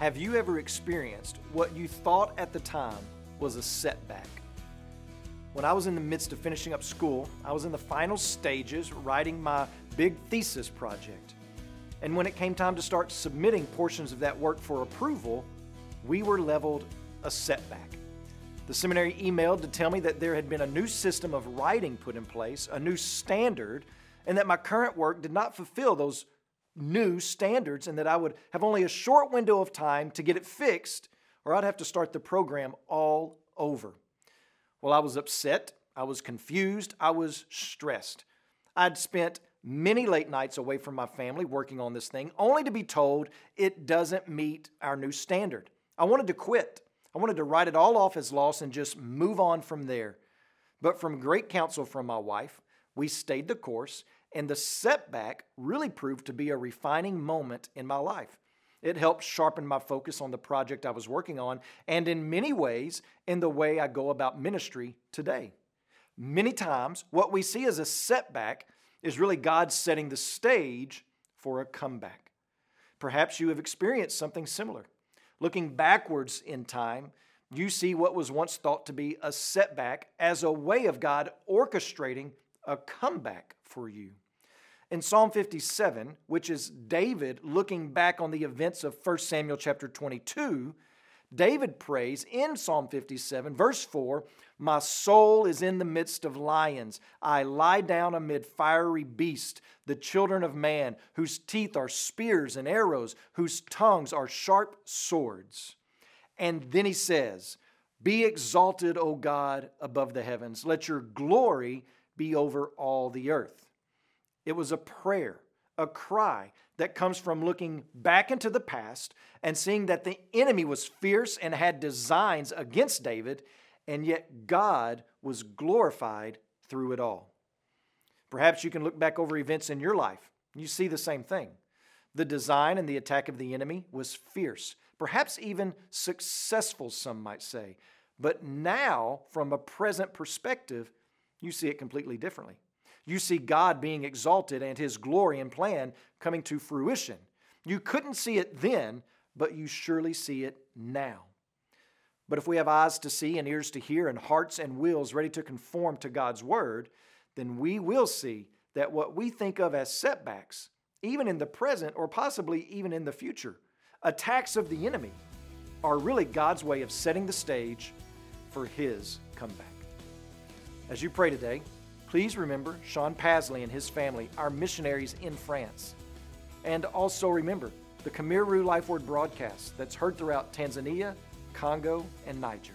Have you ever experienced what you thought at the time was a setback? When I was in the midst of finishing up school, I was in the final stages writing my big thesis project. And when it came time to start submitting portions of that work for approval, we were leveled a setback. The seminary emailed to tell me that there had been a new system of writing put in place, a new standard, and that my current work did not fulfill those new standards and that I would have only a short window of time to get it fixed, or I'd have to start the program all over. Well, I was upset, I was confused, I was stressed. I'd spent many late nights away from my family working on this thing, only to be told it doesn't meet our new standard. I wanted to quit. I wanted to write it all off as loss and just move on from there. But from great counsel from my wife, we stayed the course and the setback really proved to be a refining moment in my life. It helped sharpen my focus on the project I was working on, and in many ways, in the way I go about ministry today. Many times, what we see as a setback is really God setting the stage for a comeback. Perhaps you have experienced something similar. Looking backwards in time, you see what was once thought to be a setback as a way of God orchestrating a comeback for you. In Psalm 57, which is David looking back on the events of 1 Samuel chapter 22, David prays in Psalm 57, verse 4 My soul is in the midst of lions. I lie down amid fiery beasts, the children of man, whose teeth are spears and arrows, whose tongues are sharp swords. And then he says, Be exalted, O God, above the heavens. Let your glory be over all the earth. It was a prayer, a cry that comes from looking back into the past and seeing that the enemy was fierce and had designs against David, and yet God was glorified through it all. Perhaps you can look back over events in your life. You see the same thing. The design and the attack of the enemy was fierce, perhaps even successful, some might say. But now, from a present perspective, you see it completely differently. You see God being exalted and his glory and plan coming to fruition. You couldn't see it then, but you surely see it now. But if we have eyes to see and ears to hear and hearts and wills ready to conform to God's word, then we will see that what we think of as setbacks, even in the present or possibly even in the future, attacks of the enemy, are really God's way of setting the stage for his comeback. As you pray today, please remember Sean Pasley and his family, our missionaries in France. And also remember the Kamiru Life Word broadcast that's heard throughout Tanzania, Congo, and Niger.